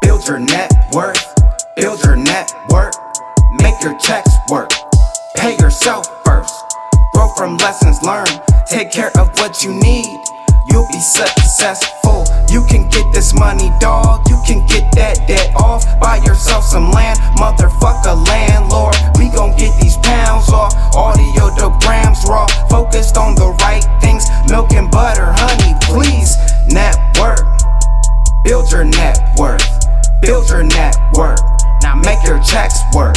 Build your net worth, build your network, make your checks work. Pay yourself first, grow from lessons learned, take care of what you need. You'll be successful. You can get this money, dog. You can get that debt off. Buy yourself some land, motherfucker landlord. We gon' get these pounds off. Audio the grams raw, focused on the right things. Milk and Build your network. Now make your checks work.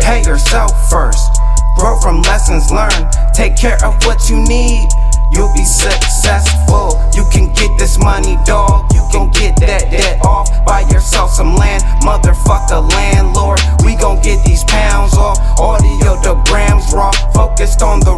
Pay yourself first. Grow from lessons learned. Take care of what you need. You'll be successful. You can get this money, dog. You can get that debt off. Buy yourself some land, motherfucker landlord. We gon' get these pounds off. Audiograms raw. Focused on the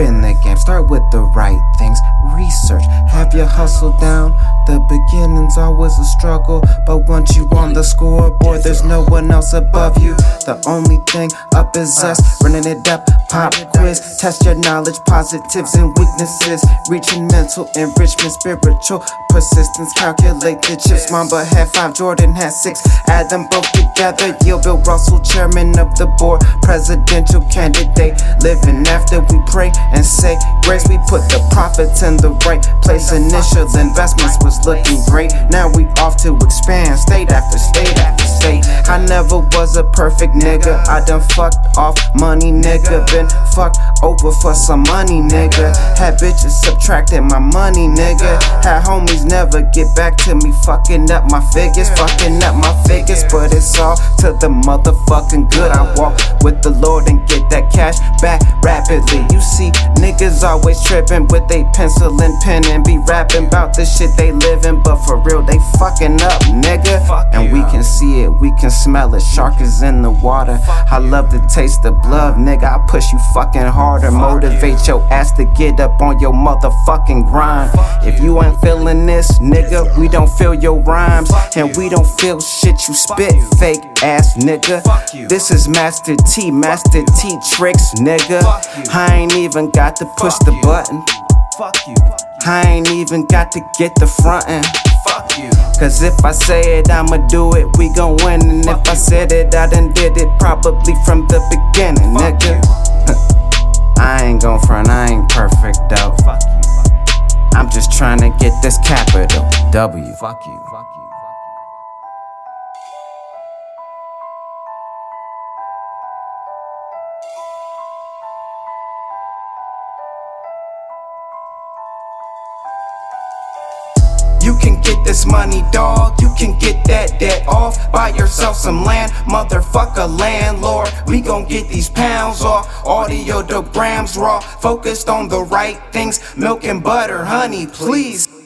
in the game, start with the right things. Research, have your hustle down. The beginning's always a struggle, but once you on the scoreboard, there's no one else above you. The only thing up is us, running it up. Pop quiz, test your knowledge, positives and weaknesses. Reaching mental enrichment, spiritual persistence. Calculate the chips. Mamba had five, Jordan had six. Add them both together, yield Bill Russell, chairman of the board, presidential candidate. Living after we pray and say grace, we put the profits in the right place. Initial investments was looking great. Now we off to expand, state after state after state. I never was a perfect nigga. I done fucked off money, nigga. Been fucked over for some money, nigga. Had bitches subtracting my money, nigga. Had homies never get back to me, fucking up my figures, fucking up my figures. But it's all to the motherfucking good. I walk with the Lord and get that cash back rapidly. You see, niggas always tripping with they pencil and pen and be rapping about the shit they living, but for real, they fucking up, nigga. And we can see it, we can smell it. Shark is in the water. I love the taste of blood, nigga. I push you fucking harder, motivate your ass to get up on your motherfucking grind. If you ain't feeling this, nigga, we don't feel your rhymes, and we don't feel shit you spit, fake ass nigga. This is Master T, Master T tricks, nigga. I ain't even got to push the button. Fuck you. I ain't even got to get the frontin'. Fuck you. Cause if I say it, I'ma do it, we gon' win. And if I said it, I done did it probably from the beginning, nigga. I ain't gon' front, I ain't perfect though. Fuck you. I'm just trying to get this capital W. Fuck you. Fuck you. Get this money, dog. You can get that debt off. Buy yourself some land, motherfucker landlord. We gon' get these pounds off. Audiograms raw, focused on the right things. Milk and butter, honey, please.